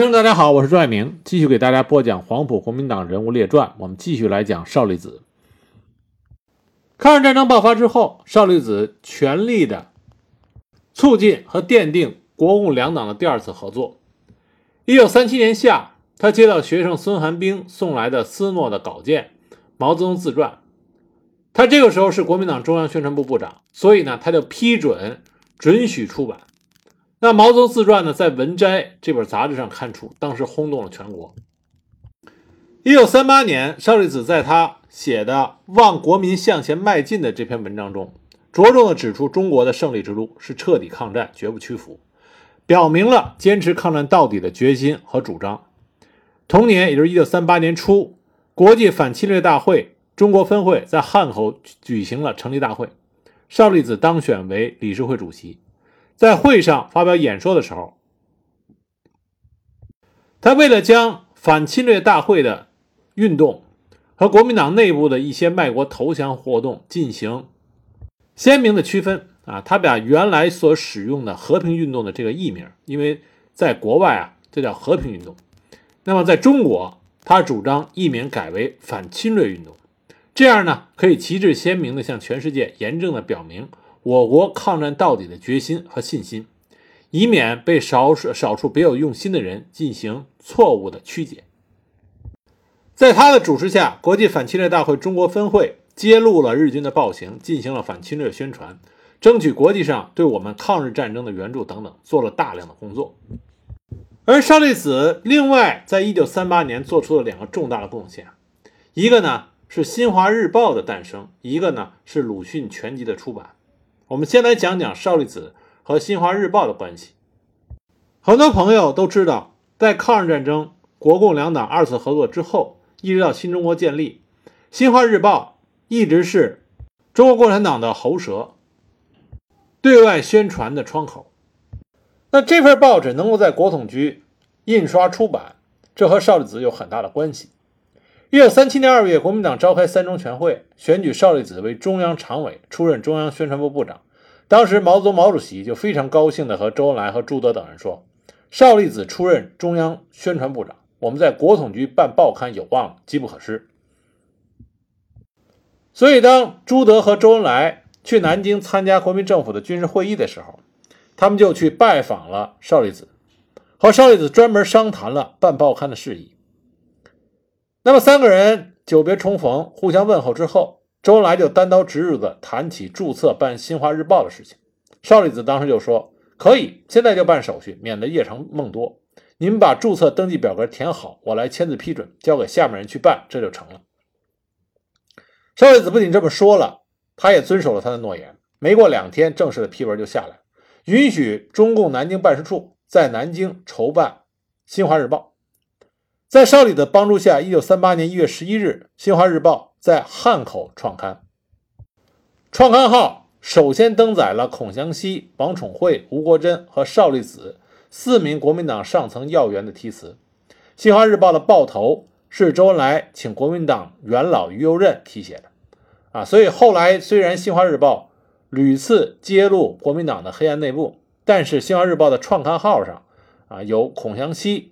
听众大家好，我是朱爱明，继续给大家播讲黄埔国民党人物列传。我们继续来讲邵力子。抗日战争爆发之后，邵力子全力的促进和奠定国共两党的第二次合作。一九三七年夏，他接到学生孙寒冰送来的斯诺的稿件《毛泽东自传》，他这个时候是国民党中央宣传部部长，所以呢，他就批准准许出版。那《毛泽东自传》呢，在《文摘》这本杂志上刊出，当时轰动了全国。一九三八年，邵力子在他写的《望国民向前迈进》的这篇文章中，着重的指出中国的胜利之路是彻底抗战，绝不屈服，表明了坚持抗战到底的决心和主张。同年，也就是一九三八年初，国际反侵略大会中国分会在汉口举行了成立大会，邵力子当选为理事会主席。在会上发表演说的时候，他为了将反侵略大会的运动和国民党内部的一些卖国投降活动进行鲜明的区分啊，他把原来所使用的和平运动的这个艺名，因为在国外啊，这叫和平运动，那么在中国，他主张艺名改为反侵略运动，这样呢，可以旗帜鲜明的向全世界严正的表明。我国抗战到底的决心和信心，以免被少数少数别有用心的人进行错误的曲解。在他的主持下，国际反侵略大会中国分会揭露了日军的暴行，进行了反侵略宣传，争取国际上对我们抗日战争的援助等等，做了大量的工作。而邵力子另外在一九三八年做出了两个重大的贡献，一个呢是《新华日报》的诞生，一个呢是鲁迅全集的出版。我们先来讲讲邵力子和《新华日报》的关系。很多朋友都知道，在抗日战争国共两党二次合作之后，一直到新中国建立，《新华日报》一直是中国共产党的喉舌，对外宣传的窗口。那这份报纸能够在国统局印刷出版，这和邵力子有很大的关系。一九三七年二月，国民党召开三中全会，选举邵力子为中央常委，出任中央宣传部部长。当时毛泽东毛主席就非常高兴地和周恩来和朱德等人说：“邵力子出任中央宣传部长，我们在国统局办报刊有望，机不可失。”所以，当朱德和周恩来去南京参加国民政府的军事会议的时候，他们就去拜访了邵力子，和邵力子专门商谈了办报刊的事宜。那么三个人久别重逢，互相问候之后，周恩来就单刀直入地谈起注册办《新华日报》的事情。邵力子当时就说：“可以，现在就办手续，免得夜长梦多。你们把注册登记表格填好，我来签字批准，交给下面人去办，这就成了。”邵力子不仅这么说了，他也遵守了他的诺言。没过两天，正式的批文就下来，允许中共南京办事处在南京筹办《新华日报》。在邵力的帮助下，一九三八年一月十一日，《新华日报》在汉口创刊。创刊号首先登载了孔祥熙、王宠惠、吴国桢和邵力子四名国民党上层要员的题词。《新华日报》的报头是周恩来请国民党元老于右任题写的。啊，所以后来虽然《新华日报》屡次揭露国民党的黑暗内部，但是《新华日报》的创刊号上啊有孔祥熙。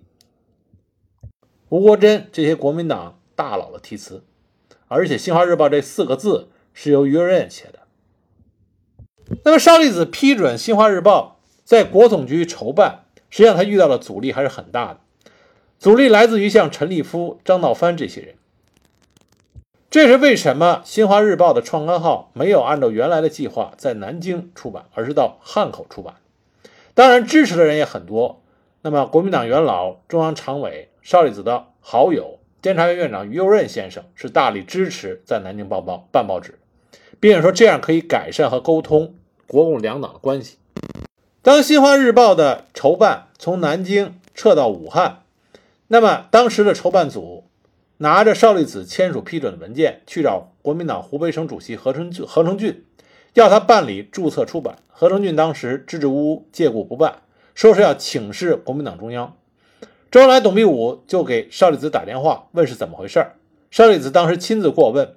吴国桢这些国民党大佬的题词，而且《新华日报》这四个字是由于右任写的。那么邵力子批准《新华日报》在国统局筹办，实际上他遇到的阻力还是很大的。阻力来自于像陈立夫、张道藩这些人。这是为什么《新华日报》的创刊号没有按照原来的计划在南京出版，而是到汉口出版？当然，支持的人也很多。那么，国民党元老、中央常委。邵力子的好友、监察院院长于右任先生是大力支持在南京报报办报纸，并且说这样可以改善和沟通国共两党的关系。当《新华日报》的筹办从南京撤到武汉，那么当时的筹办组拿着邵力子签署批准的文件去找国民党湖北省主席何成俊，何成俊要他办理注册出版。何成俊当时支支吾吾，借故不办，说是要请示国民党中央。周恩来、董必武就给邵力子打电话，问是怎么回事邵力子当时亲自过问，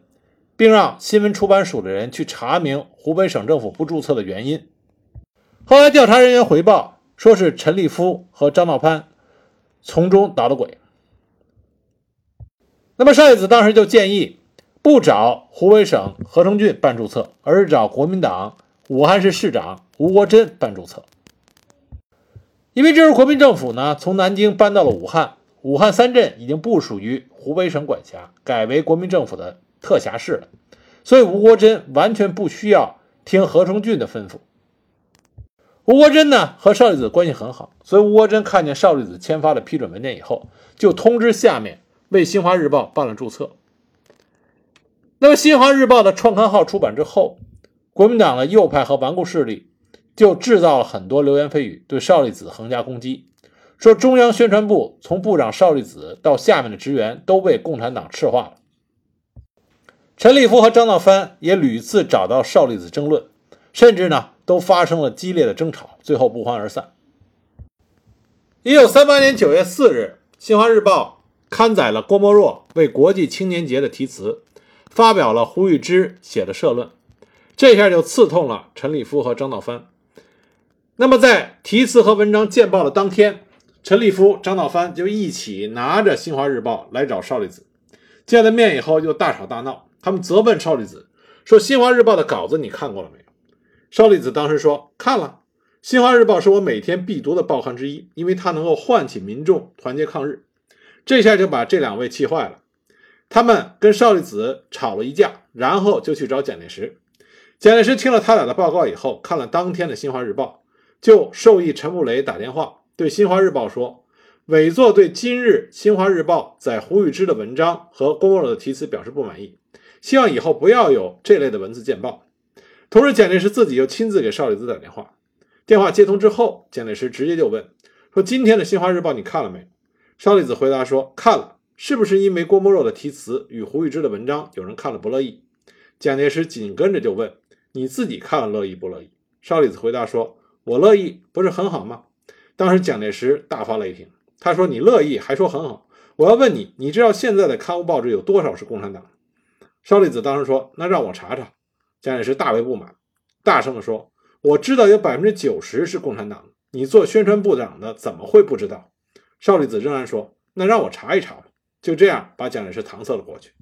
并让新闻出版署的人去查明湖北省政府不注册的原因。后来调查人员回报，说是陈立夫和张道藩从中捣捣鬼。那么邵力子当时就建议，不找湖北省合成俊办注册，而是找国民党武汉市市长吴国桢办注册。因为这时国民政府呢，从南京搬到了武汉，武汉三镇已经不属于湖北省管辖，改为国民政府的特辖市了，所以吴国桢完全不需要听何成俊的吩咐。吴国桢呢和邵力子关系很好，所以吴国桢看见邵力子签发了批准文件以后，就通知下面为《新华日报》办了注册。那么，《新华日报》的创刊号出版之后，国民党的右派和顽固势力就制造了很多流言蜚语，对邵力子横加攻击，说中央宣传部从部长邵力子到下面的职员都被共产党赤化了。陈立夫和张道藩也屡次找到邵力子争论，甚至呢。都发生了激烈的争吵，最后不欢而散。一九三八年九月四日，《新华日报》刊载了郭沫若为国际青年节的题词，发表了胡宇之写的社论，这下就刺痛了陈立夫和张道藩。那么，在题词和文章见报的当天，陈立夫、张道藩就一起拿着《新华日报》来找邵力子，见了面以后就大吵大闹，他们责问邵力子说：“《新华日报》的稿子你看过了没有？”邵力子当时说：“看了，《新华日报》是我每天必读的报刊之一，因为它能够唤起民众团结抗日。”这下就把这两位气坏了。他们跟邵力子吵了一架，然后就去找蒋介石。蒋介石听了他俩的报告以后，看了当天的《新华日报》，就授意陈布雷打电话对《新华日报》说：“委座对今日《新华日报》在胡宇之的文章和郭沫若的题词表示不满意，希望以后不要有这类的文字见报。”同时，蒋介石自己又亲自给邵力子打电话。电话接通之后，蒋介石直接就问说：“今天的《新华日报》你看了没？”邵力子回答说：“看了。”是不是因为郭沫若的题词与胡宇之的文章有人看了不乐意？蒋介石紧跟着就问：“你自己看了乐意不乐意？”邵力子回答说：“我乐意，不是很好吗？”当时蒋介石大发雷霆，他说：“你乐意还说很好？我要问你，你知道现在的刊物报纸有多少是共产党？”邵力子当时说：“那让我查查。”蒋介石大为不满，大声地说：“我知道有百分之九十是共产党，你做宣传部长的怎么会不知道？”邵力子仍然说：“那让我查一查吧。”就这样把蒋介石搪塞了过去。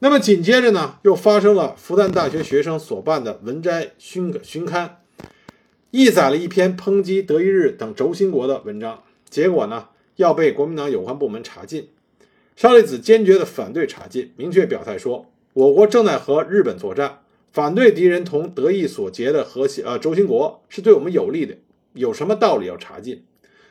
那么紧接着呢，又发生了复旦大学学生所办的文摘巡巡刊，译载了一篇抨击德意日等轴心国的文章，结果呢要被国民党有关部门查禁。邵力子坚决地反对查禁，明确表态说。我国正在和日本作战，反对敌人同德意所结的和谐呃轴心国是对我们有利的，有什么道理要查禁？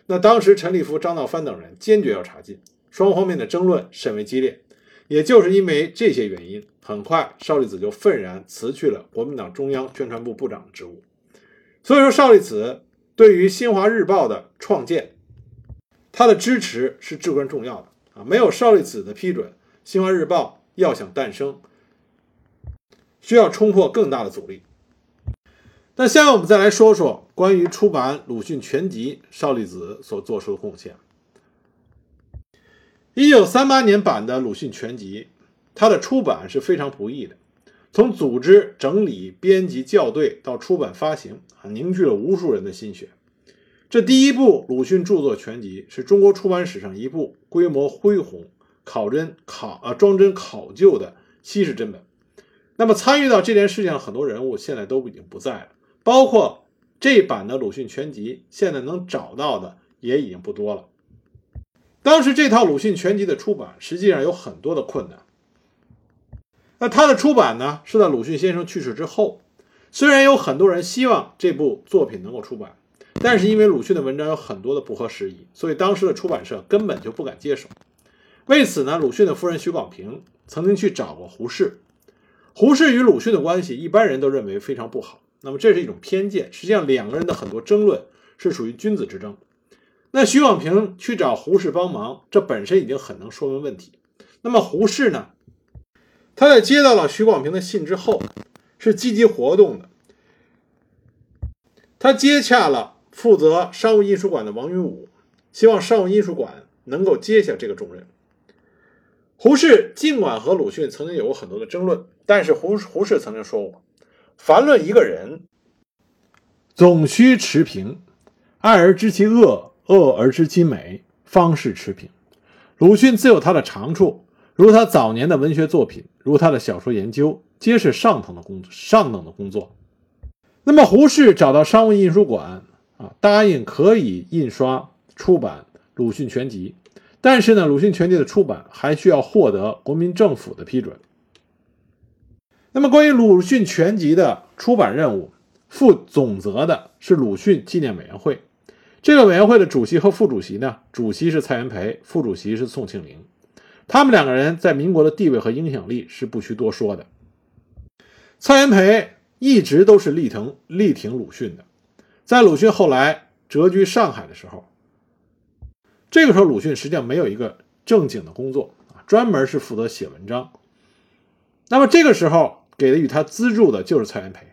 那当时陈立夫、张道藩等人坚决要查禁，双方面的争论甚为激烈。也就是因为这些原因，很快邵力子就愤然辞去了国民党中央宣传部部长的职务。所以说，邵力子对于《新华日报》的创建，他的支持是至关重要的啊！没有邵力子的批准，《新华日报》要想诞生。需要冲破更大的阻力。那下面我们再来说说关于出版鲁迅全集邵力子所做出的贡献。一九三八年版的鲁迅全集，它的出版是非常不易的，从组织、整理、编辑、校对到出版发行，啊，凝聚了无数人的心血。这第一部鲁迅著作全集是中国出版史上一部规模恢宏、考真考啊装帧考究的稀世珍本。那么参与到这件事情的很多人物现在都已经不在了，包括这版的鲁迅全集，现在能找到的也已经不多了。当时这套鲁迅全集的出版实际上有很多的困难。那它的出版呢是在鲁迅先生去世之后，虽然有很多人希望这部作品能够出版，但是因为鲁迅的文章有很多的不合时宜，所以当时的出版社根本就不敢接手。为此呢，鲁迅的夫人许广平曾经去找过胡适。胡适与鲁迅的关系，一般人都认为非常不好。那么这是一种偏见。实际上，两个人的很多争论是属于君子之争。那徐广平去找胡适帮忙，这本身已经很能说明问题。那么胡适呢？他在接到了徐广平的信之后，是积极活动的。他接洽了负责商务印书馆的王云武，希望商务印书馆能够接下这个重任。胡适尽管和鲁迅曾经有过很多的争论，但是胡胡适曾经说过：“凡论一个人，总须持平，爱而知其恶，恶而知其美，方是持平。鲁迅自有他的长处，如他早年的文学作品，如他的小说研究，皆是上等的工作上等的工作。那么胡适找到商务印书馆啊，答应可以印刷出版《鲁迅全集》，但是呢，《鲁迅全集》的出版还需要获得国民政府的批准。那么，关于《鲁迅全集》的出版任务，负总责的是鲁迅纪念委员会。这个委员会的主席和副主席呢，主席是蔡元培，副主席是宋庆龄。他们两个人在民国的地位和影响力是不需多说的。蔡元培。一直都是力挺力挺鲁迅的，在鲁迅后来谪居上海的时候，这个时候鲁迅实际上没有一个正经的工作啊，专门是负责写文章。那么这个时候给予他资助的就是蔡元培。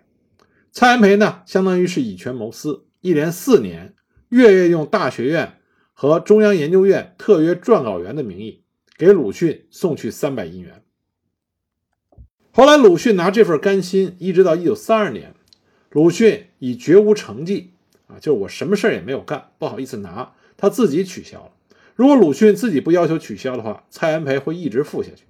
蔡元培呢，相当于是以权谋私，一连四年，月月用大学院和中央研究院特约撰稿员的名义，给鲁迅送去三百银元。后来，鲁迅拿这份甘心，一直到一九三二年，鲁迅以绝无成绩啊，就是我什么事儿也没有干，不好意思拿，他自己取消了。如果鲁迅自己不要求取消的话，蔡元培会一直付下去。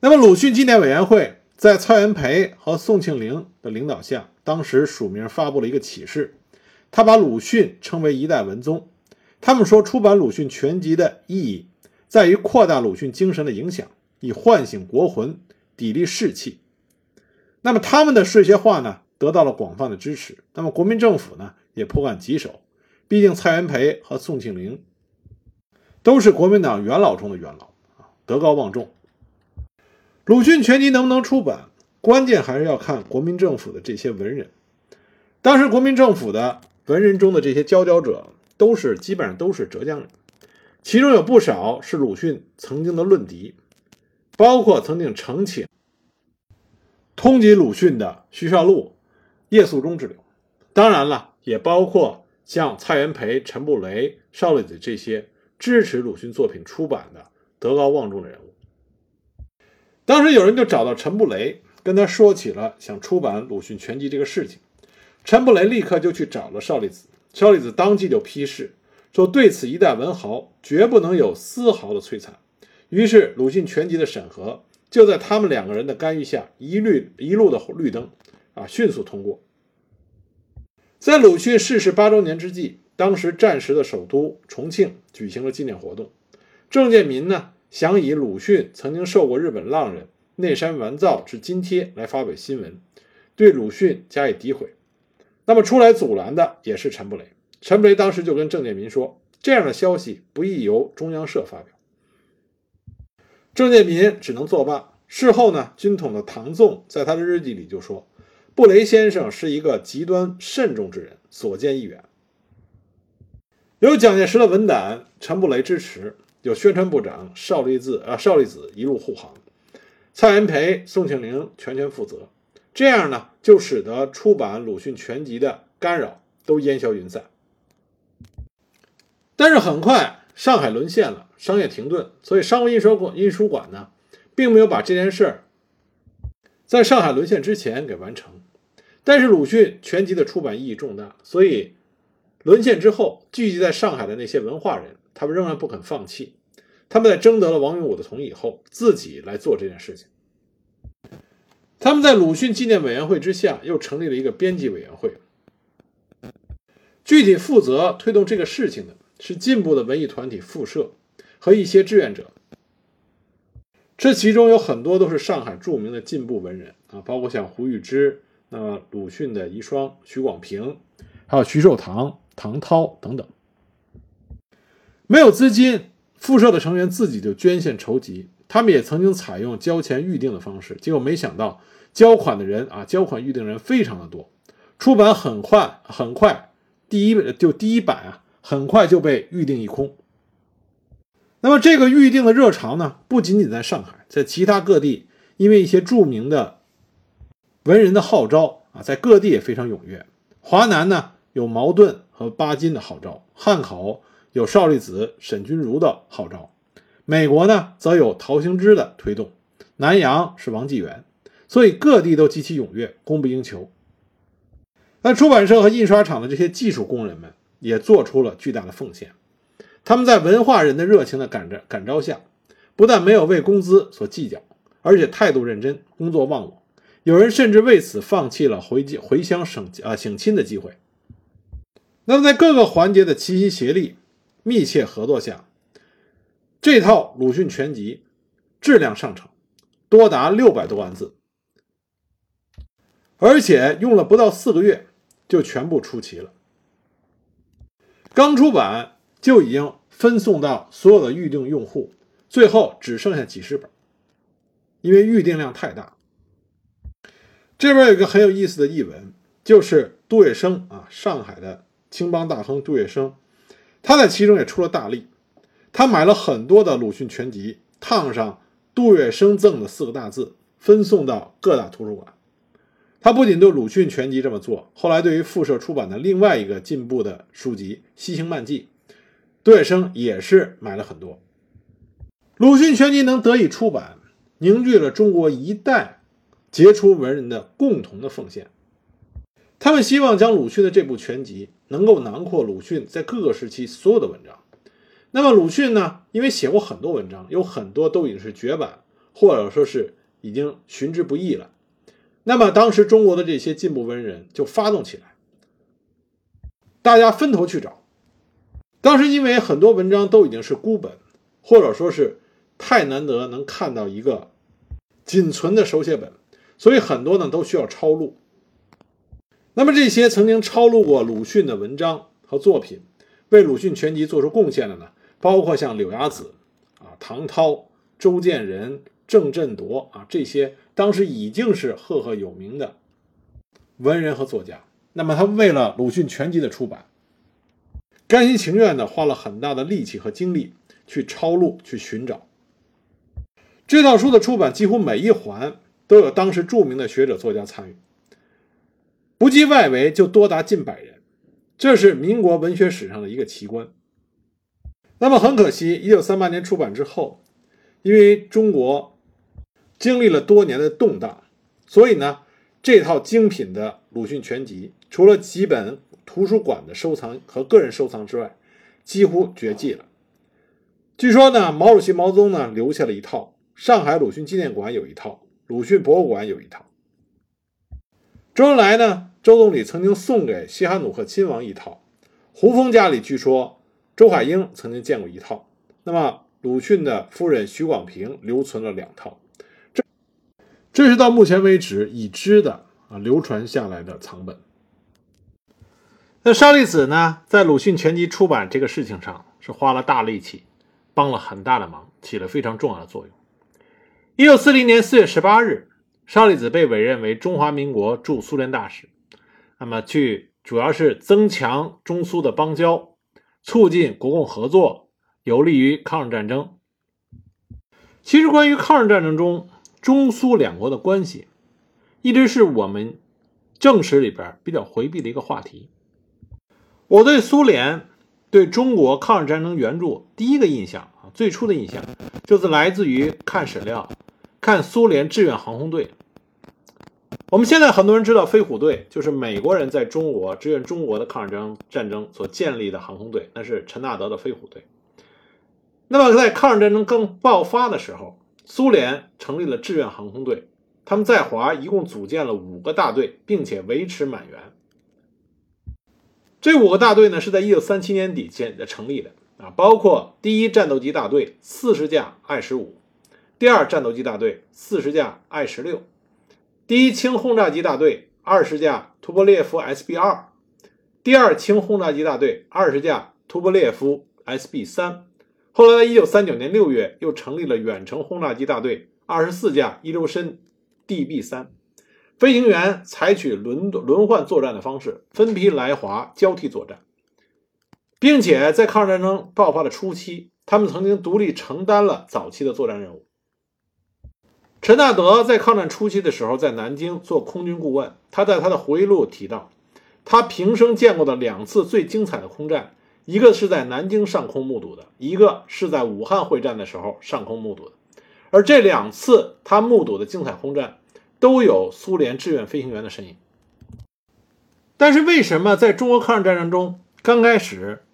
那么，鲁迅纪念委员会在蔡元培和宋庆龄的领导下，当时署名发布了一个启事，他把鲁迅称为一代文宗。他们说，出版鲁迅全集的意义在于扩大鲁迅精神的影响，以唤醒国魂。砥砺士气，那么他们的这些话呢，得到了广泛的支持。那么国民政府呢，也颇感棘手。毕竟蔡元培和宋庆龄都是国民党元老中的元老啊，德高望重。鲁迅全集能不能出版，关键还是要看国民政府的这些文人。当时国民政府的文人中的这些佼佼者，都是基本上都是浙江人，其中有不少是鲁迅曾经的论敌。包括曾经呈请通缉鲁迅的徐少禄、叶素中之流，当然了，也包括像蔡元培、陈布雷、邵力子这些支持鲁迅作品出版的德高望重的人物。当时有人就找到陈布雷，跟他说起了想出版鲁迅全集这个事情。陈布雷立刻就去找了邵力子，邵力子当即就批示说：“对此一代文豪，绝不能有丝毫的摧残。”于是，鲁迅全集的审核就在他们两个人的干预下，一律一路的绿灯，啊，迅速通过。在鲁迅逝世八周年之际，当时战时的首都重庆举行了纪念活动。郑介民呢，想以鲁迅曾经受过日本浪人内山完造之津贴来发表新闻，对鲁迅加以诋毁。那么出来阻拦的也是陈布雷。陈布雷当时就跟郑介民说：“这样的消息不宜由中央社发表。”郑介民只能作罢。事后呢，军统的唐纵在他的日记里就说：“布雷先生是一个极端慎重之人，所见亦远。”有蒋介石的文胆，陈布雷支持；有宣传部长邵力子啊，邵力子一路护航，蔡元培、宋庆龄全权负责。这样呢，就使得出版鲁迅全集的干扰都烟消云散。但是很快。上海沦陷了，商业停顿，所以商务印书馆印书馆呢，并没有把这件事儿在上海沦陷之前给完成。但是鲁迅全集的出版意义重大，所以沦陷之后聚集在上海的那些文化人，他们仍然不肯放弃。他们在征得了王永武的同意以后，自己来做这件事情。他们在鲁迅纪念委员会之下，又成立了一个编辑委员会，具体负责推动这个事情的。是进步的文艺团体复社和一些志愿者，这其中有很多都是上海著名的进步文人啊，包括像胡玉芝、那么鲁迅的遗孀许广平，还有徐寿堂、唐涛等等。没有资金，复社的成员自己就捐献筹集，他们也曾经采用交钱预定的方式，结果没想到交款的人啊，交款预定人非常的多，出版很快很快，第一就第一版啊。很快就被预定一空。那么这个预定的热潮呢，不仅仅在上海，在其他各地，因为一些著名的文人的号召啊，在各地也非常踊跃。华南呢有茅盾和巴金的号召，汉口有邵力子、沈钧儒的号召，美国呢则有陶行知的推动，南洋是王纪元，所以各地都极其踊跃，供不应求。那出版社和印刷厂的这些技术工人们。也做出了巨大的奉献，他们在文化人的热情的感召感召下，不但没有为工资所计较，而且态度认真，工作忘我。有人甚至为此放弃了回回乡省啊省亲的机会。那么，在各个环节的齐心协力、密切合作下，这套鲁迅全集质量上乘，多达六百多万字，而且用了不到四个月就全部出齐了。刚出版就已经分送到所有的预定用户，最后只剩下几十本，因为预定量太大。这边有一个很有意思的译文，就是杜月笙啊，上海的青帮大亨杜月笙，他在其中也出了大力，他买了很多的鲁迅全集，烫上杜月笙赠的四个大字，分送到各大图书馆。他不仅对鲁迅全集这么做，后来对于复社出版的另外一个进步的书籍《西行漫记》，杜月笙也是买了很多。鲁迅全集能得以出版，凝聚了中国一代。杰出文人的共同的奉献，他们希望将鲁迅的这部全集能够囊括鲁迅在各个时期所有的文章。那么鲁迅呢？因为写过很多文章，有很多都已经是绝版，或者说是已经寻之不易了。那么当时中国的这些进步文人就发动起来，大家分头去找。当时因为很多文章都已经是孤本，或者说是太难得能看到一个仅存的手写本。所以很多呢都需要抄录。那么这些曾经抄录过鲁迅的文章和作品，为鲁迅全集做出贡献的呢，包括像柳亚子啊、唐涛、周建人、郑振铎啊这些当时已经是赫赫有名的文人和作家。那么他为了鲁迅全集的出版，甘心情愿的花了很大的力气和精力去抄录、去寻找。这套书的出版，几乎每一环。都有当时著名的学者作家参与，不计外围就多达近百人，这是民国文学史上的一个奇观。那么很可惜，一九三八年出版之后，因为中国经历了多年的动荡，所以呢，这套精品的鲁迅全集，除了几本图书馆的收藏和个人收藏之外，几乎绝迹了。据说呢，毛主席毛泽东呢留下了一套，上海鲁迅纪念馆有一套。鲁迅博物馆有一套，周恩来呢？周总理曾经送给西哈努克亲王一套，胡风家里据说周海婴曾经见过一套。那么鲁迅的夫人许广平留存了两套，这是到目前为止已知的啊流传下来的藏本。那沙利子呢，在鲁迅全集出版这个事情上是花了大力气，帮了很大的忙，起了非常重要的作用。一九四零年四月十八日，邵力子被委任为中华民国驻苏联大使，那么去主要是增强中苏的邦交，促进国共合作，有利于抗日战争。其实，关于抗日战争中中苏两国的关系，一直是我们正史里边比较回避的一个话题。我对苏联对中国抗日战争援助第一个印象啊，最初的印象就是来自于看史料。看苏联志愿航空队，我们现在很多人知道飞虎队，就是美国人在中国支援中国的抗日战争战争所建立的航空队，那是陈纳德的飞虎队。那么在抗日战争刚爆发的时候，苏联成立了志愿航空队，他们在华一共组建了五个大队，并且维持满员。这五个大队呢是在一九三七年底建成立的啊，包括第一战斗机大队四十架 I 十五。第二战斗机大队四十架 I 十六，第一轻轰炸机大队二十架图波列夫 SB 二，第二轻轰炸机大队二十架图波列夫 SB 三。后来在一九三九年六月，又成立了远程轰炸机大队二十四架伊留申 DB 三。飞行员采取轮轮换作战的方式，分批来华交替作战，并且在抗日战争爆发的初期，他们曾经独立承担了早期的作战任务。陈纳德在抗战初期的时候，在南京做空军顾问。他在他的回忆录提到，他平生见过的两次最精彩的空战，一个是在南京上空目睹的，一个是在武汉会战的时候上空目睹的。而这两次他目睹的精彩空战，都有苏联志愿飞行员的身影。但是，为什么在中国抗日战争中刚开始，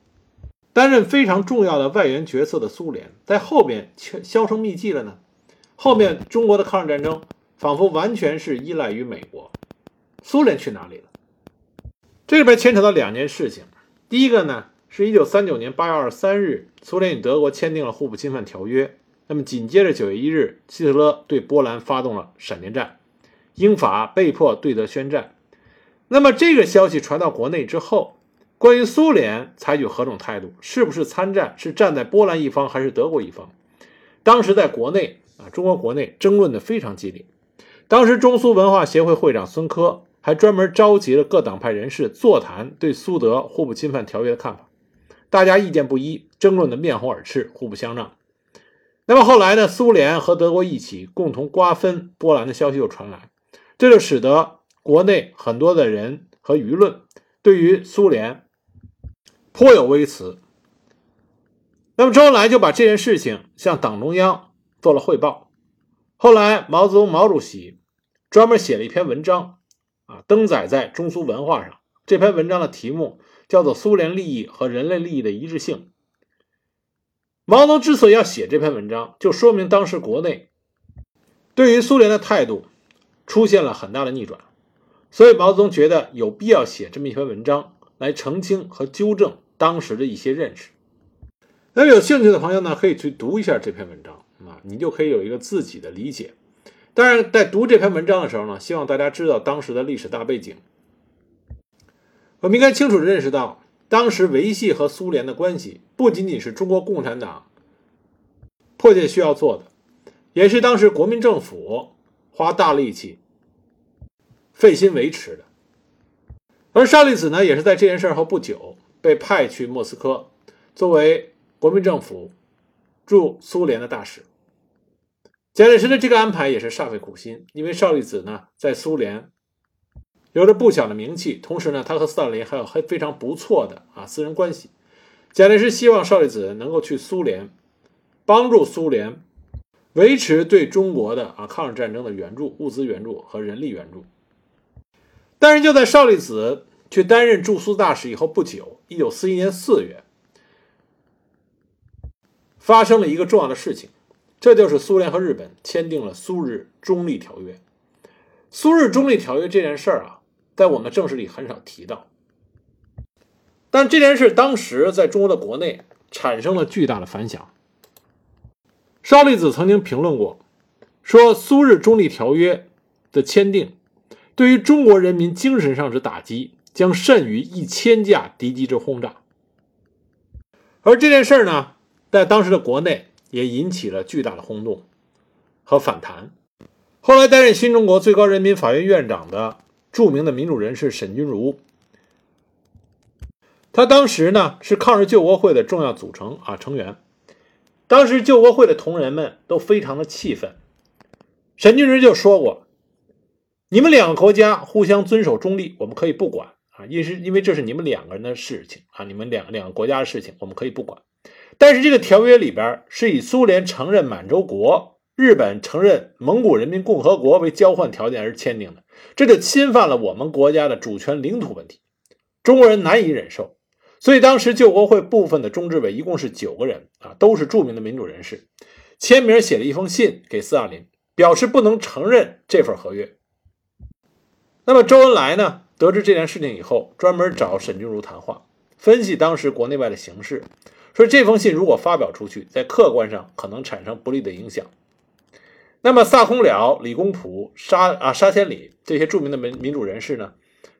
担任非常重要的外援角色的苏联，在后边却销声匿迹了呢？后面中国的抗日战争仿佛完全是依赖于美国，苏联去哪里了？这里边牵扯到两件事情。第一个呢，是一九三九年八月二十三日，苏联与德国签订了互不侵犯条约。那么紧接着九月一日，希特勒对波兰发动了闪电战，英法被迫对德宣战。那么这个消息传到国内之后，关于苏联采取何种态度，是不是参战，是站在波兰一方还是德国一方？当时在国内。啊，中国国内争论的非常激烈。当时中苏文化协会会长孙科还专门召集了各党派人士座谈对苏德互不侵犯条约的看法，大家意见不一，争论的面红耳赤，互不相让。那么后来呢，苏联和德国一起共同瓜分波兰的消息又传来，这就使得国内很多的人和舆论对于苏联颇有微词。那么周恩来就把这件事情向党中央。做了汇报，后来毛泽东毛主席专门写了一篇文章，啊，登载在中苏文化上。这篇文章的题目叫做《苏联利益和人类利益的一致性》。毛泽东之所以要写这篇文章，就说明当时国内对于苏联的态度出现了很大的逆转，所以毛泽东觉得有必要写这么一篇文章来澄清和纠正当时的一些认识。那么有兴趣的朋友呢，可以去读一下这篇文章。啊，你就可以有一个自己的理解。当然，在读这篇文章的时候呢，希望大家知道当时的历史大背景。我们应该清楚认识到，当时维系和苏联的关系，不仅仅是中国共产党迫切需要做的，也是当时国民政府花大力气、费心维持的。而少利子呢，也是在这件事后不久被派去莫斯科，作为国民政府驻苏联的大使。蒋介石的这个安排也是煞费苦心，因为少利子呢在苏联有着不小的名气，同时呢他和斯大林还有很非常不错的啊私人关系。蒋介石希望邵力子能够去苏联，帮助苏联维持对中国的啊抗日战争的援助、物资援助和人力援助。但是就在邵力子去担任驻苏大使以后不久，一九四一年四月，发生了一个重要的事情。这就是苏联和日本签订了苏日中立条约。苏日中立条约这件事儿啊，在我们正史里很少提到，但这件事当时在中国的国内产生了巨大的反响。邵力子曾经评论过，说苏日中立条约的签订，对于中国人民精神上之打击，将甚于一千架敌机之轰炸。而这件事呢，在当时的国内。也引起了巨大的轰动和反弹。后来担任新中国最高人民法院院长的著名的民主人士沈钧儒，他当时呢是抗日救国会的重要组成啊成员。当时救国会的同仁们都非常的气愤。沈钧儒就说过：“你们两个国家互相遵守中立，我们可以不管啊，因是因为这是你们两个人的事情啊，你们两两个国家的事情，我们可以不管。”但是这个条约里边是以苏联承认满洲国、日本承认蒙古人民共和国为交换条件而签订的，这就侵犯了我们国家的主权领土问题，中国人难以忍受。所以当时救国会部分的中执委一共是九个人啊，都是著名的民主人士，签名写了一封信给斯大林，表示不能承认这份合约。那么周恩来呢，得知这件事情以后，专门找沈钧儒谈话，分析当时国内外的形势。说这封信如果发表出去，在客观上可能产生不利的影响。那么萨空了、李公朴、沙啊沙千里这些著名的民民主人士呢，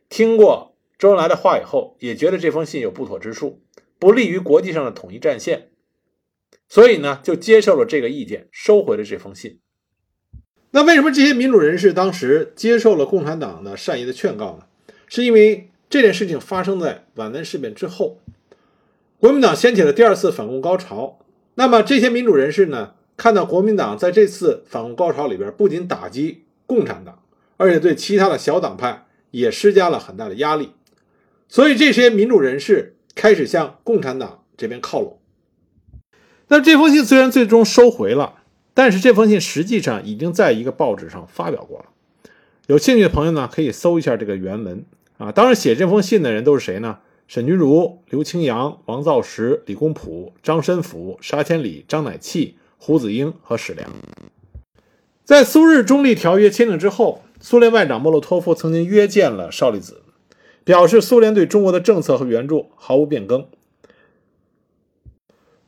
听过周恩来的话以后，也觉得这封信有不妥之处，不利于国际上的统一战线，所以呢，就接受了这个意见，收回了这封信。那为什么这些民主人士当时接受了共产党的善意的劝告呢？是因为这件事情发生在皖南事变之后。国民党掀起了第二次反共高潮，那么这些民主人士呢，看到国民党在这次反共高潮里边，不仅打击共产党，而且对其他的小党派也施加了很大的压力，所以这些民主人士开始向共产党这边靠拢。那这封信虽然最终收回了，但是这封信实际上已经在一个报纸上发表过了。有兴趣的朋友呢，可以搜一下这个原文啊。当然，写这封信的人都是谁呢？沈钧儒、刘清扬、王造时、李公朴、张申府、沙千里、张乃器、胡子英和史良。在苏日中立条约签订之后，苏联外长莫洛托夫曾经约见了邵力子，表示苏联对中国的政策和援助毫无变更。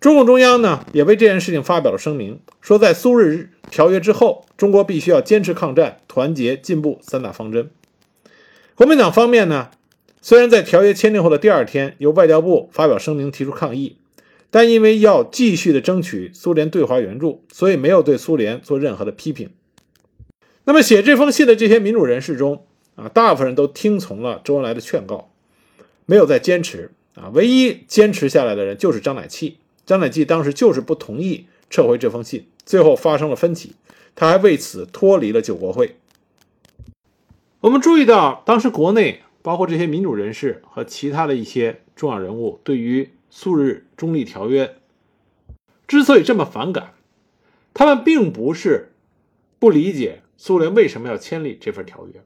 中共中央呢，也为这件事情发表了声明，说在苏日条约之后，中国必须要坚持抗战、团结、进步三大方针。国民党方面呢，虽然在条约签订后的第二天，由外交部发表声明提出抗议，但因为要继续的争取苏联对华援助，所以没有对苏联做任何的批评。那么写这封信的这些民主人士中啊，大部分人都听从了周恩来的劝告，没有再坚持啊。唯一坚持下来的人就是张乃器。张乃器当时就是不同意撤回这封信，最后发生了分歧，他还为此脱离了救国会。我们注意到，当时国内包括这些民主人士和其他的一些重要人物，对于苏日中立条约之所以这么反感，他们并不是不理解苏联为什么要签立这份条约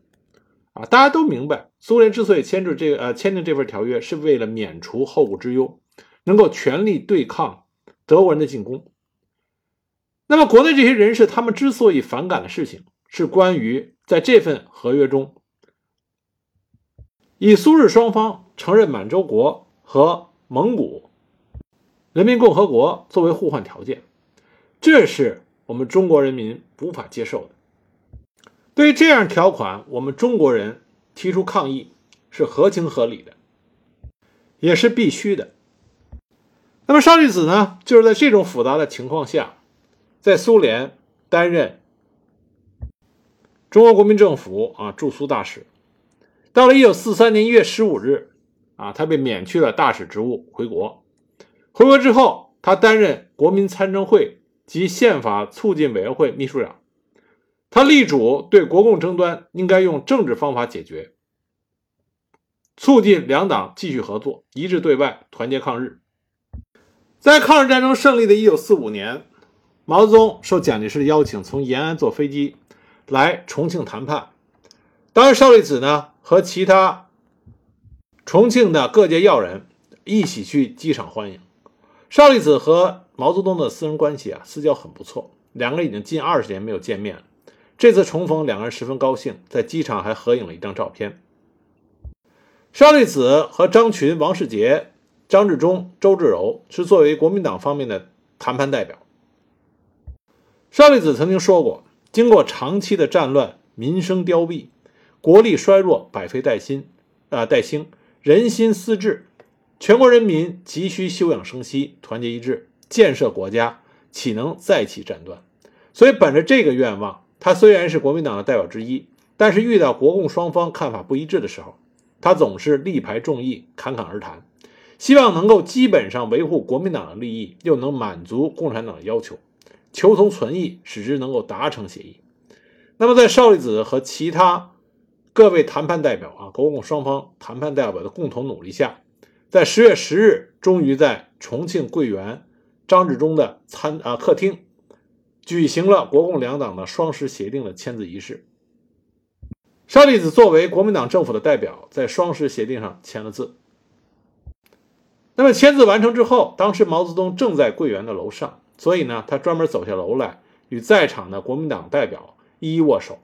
啊，大家都明白，苏联之所以签署这个呃签订这份条约，是为了免除后顾之忧。能够全力对抗德国人的进攻。那么，国内这些人士他们之所以反感的事情，是关于在这份合约中，以苏日双方承认满洲国和蒙古人民共和国作为互换条件，这是我们中国人民无法接受的。对于这样条款，我们中国人提出抗议是合情合理的，也是必须的。那么，邵力子呢？就是在这种复杂的情况下，在苏联担任中国国民政府啊驻苏大使。到了一九四三年一月十五日，啊，他被免去了大使职务，回国。回国之后，他担任国民参政会及宪法促进委员会秘书长。他力主对国共争端应该用政治方法解决，促进两党继续合作，一致对外，团结抗日。在抗日战争胜利的1945年，毛泽东受蒋介石的邀请，从延安坐飞机来重庆谈判。当时，邵力子呢和其他重庆的各界要人一起去机场欢迎。邵力子和毛泽东的私人关系啊，私交很不错，两个人已经近二十年没有见面了。这次重逢，两个人十分高兴，在机场还合影了一张照片。邵力子和张群、王世杰。张治中、周至柔是作为国民党方面的谈判代表。邵力子曾经说过：“经过长期的战乱，民生凋敝，国力衰弱，百废待兴，啊，待兴，人心思治，全国人民急需休养生息，团结一致，建设国家，岂能再起战端？”所以，本着这个愿望，他虽然是国民党的代表之一，但是遇到国共双方看法不一致的时候，他总是力排众议，侃侃而谈。希望能够基本上维护国民党的利益，又能满足共产党的要求，求同存异，使之能够达成协议。那么，在邵力子和其他各位谈判代表啊，国共双方谈判代表的共同努力下，在十月十日，终于在重庆桂园张治中的餐啊客厅举行了国共两党的双十协定的签字仪式。邵力子作为国民党政府的代表，在双十协定上签了字。那么签字完成之后，当时毛泽东正在桂园的楼上，所以呢，他专门走下楼来，与在场的国民党代表一一握手。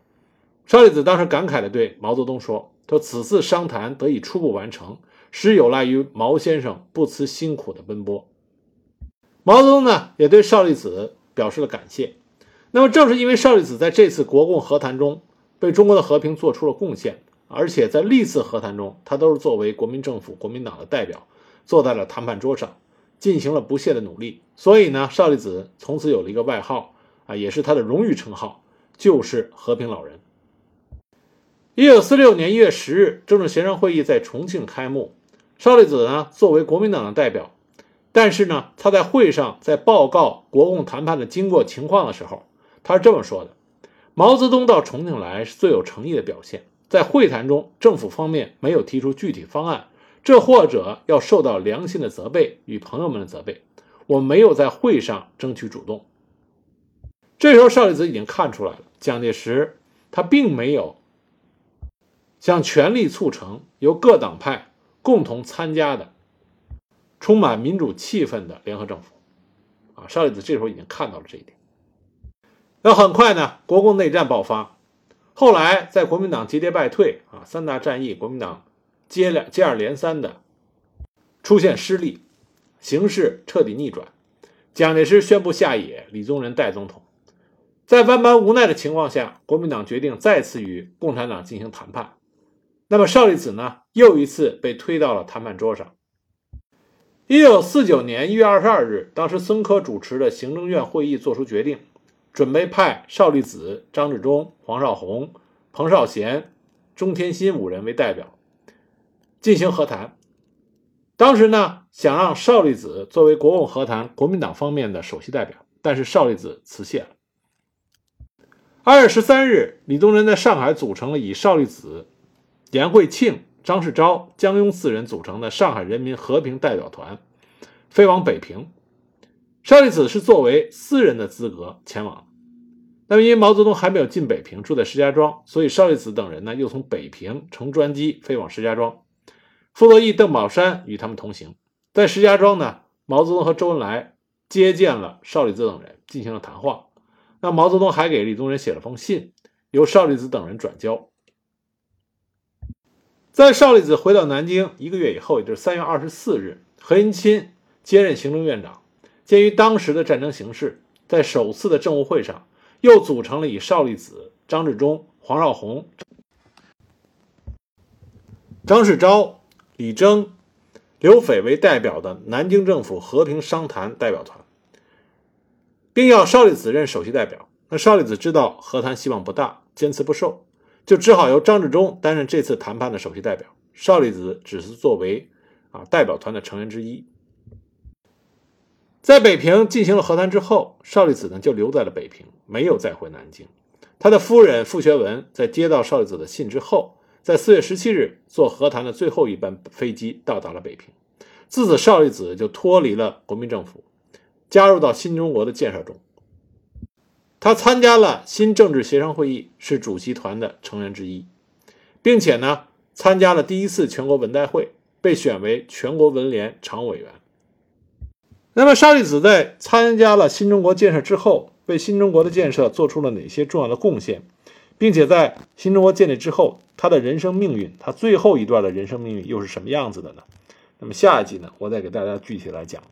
邵力子当时感慨地对毛泽东说：“说此次商谈得以初步完成，实有赖于毛先生不辞辛苦的奔波。”毛泽东呢，也对邵力子表示了感谢。那么，正是因为邵力子在这次国共和谈中为中国的和平做出了贡献，而且在历次和谈中，他都是作为国民政府、国民党的代表。坐在了谈判桌上，进行了不懈的努力。所以呢，邵力子从此有了一个外号啊，也是他的荣誉称号，就是“和平老人”。一九四六年一月十日，政治协商会议在重庆开幕。邵力子呢，作为国民党的代表，但是呢，他在会上在报告国共谈判的经过情况的时候，他是这么说的：“毛泽东到重庆来是最有诚意的表现。在会谈中，政府方面没有提出具体方案。”这或者要受到良心的责备与朋友们的责备，我没有在会上争取主动。这时候，邵力子已经看出来了，蒋介石他并没有想全力促成由各党派共同参加的充满民主气氛的联合政府。啊，邵力子这时候已经看到了这一点。那很快呢，国共内战爆发，后来在国民党节节败退啊，三大战役，国民党接连接二连三的出现失利，形势彻底逆转。蒋介石宣布下野，李宗仁代总统。在万般无奈的情况下，国民党决定再次与共产党进行谈判。那么邵力子呢，又一次被推到了谈判桌上。一九四九年一月二十二日，当时孙科主持的行政院会议作出决定，准备派邵力子、张治中、黄绍竑、彭绍贤、钟天心五人为代表进行和谈。当时呢，想让邵力子作为国共和谈国民党方面的首席代表，但是邵力子辞谢了。二月十三日，李宗仁在上海组成了以邵力子、严惠庆。张世钊、江庸四人组成的上海人民和平代表团飞往北平。邵力子是作为私人的资格前往。那么，因为毛泽东还没有进北平，住在石家庄，所以邵力子等人呢又从北平乘专机飞往石家庄。傅作义、邓宝山与他们同行。在石家庄呢，毛泽东和周恩来接见了邵力子等人，进行了谈话。那毛泽东还给李宗仁写了封信，由邵力子等人转交。在邵力子回到南京一个月以后，也就是三月二十四日，何应钦接任行政院长。鉴于当时的战争形势，在首次的政务会上，又组成了以邵力子、张治中、黄绍竑、张世钊、李征、刘斐为代表的南京政府和平商谈代表团，并要邵力子任首席代表。那邵力子知道和谈希望不大，坚持不受。就只好由张治中担任这次谈判的首席代表，邵力子只是作为啊代表团的成员之一。在北平进行了和谈之后，邵力子呢就留在了北平，没有再回南京。他的夫人傅学文在接到邵力子的信之后，在四月十七日坐和谈的最后一班飞机到达了北平。自此，邵力子就脱离了国民政府，加入到新中国的建设中。他参加了新政治协商会议，是主席团的成员之一，并且呢，参加了第一次全国文代会，被选为全国文联常务委员。那么，沙利子在参加了新中国建设之后，为新中国的建设做出了哪些重要的贡献，并且在新中国建立之后，他的人生命运，他最后一段的人生命运又是什么样子的呢？那么下一集呢，我再给大家具体来讲。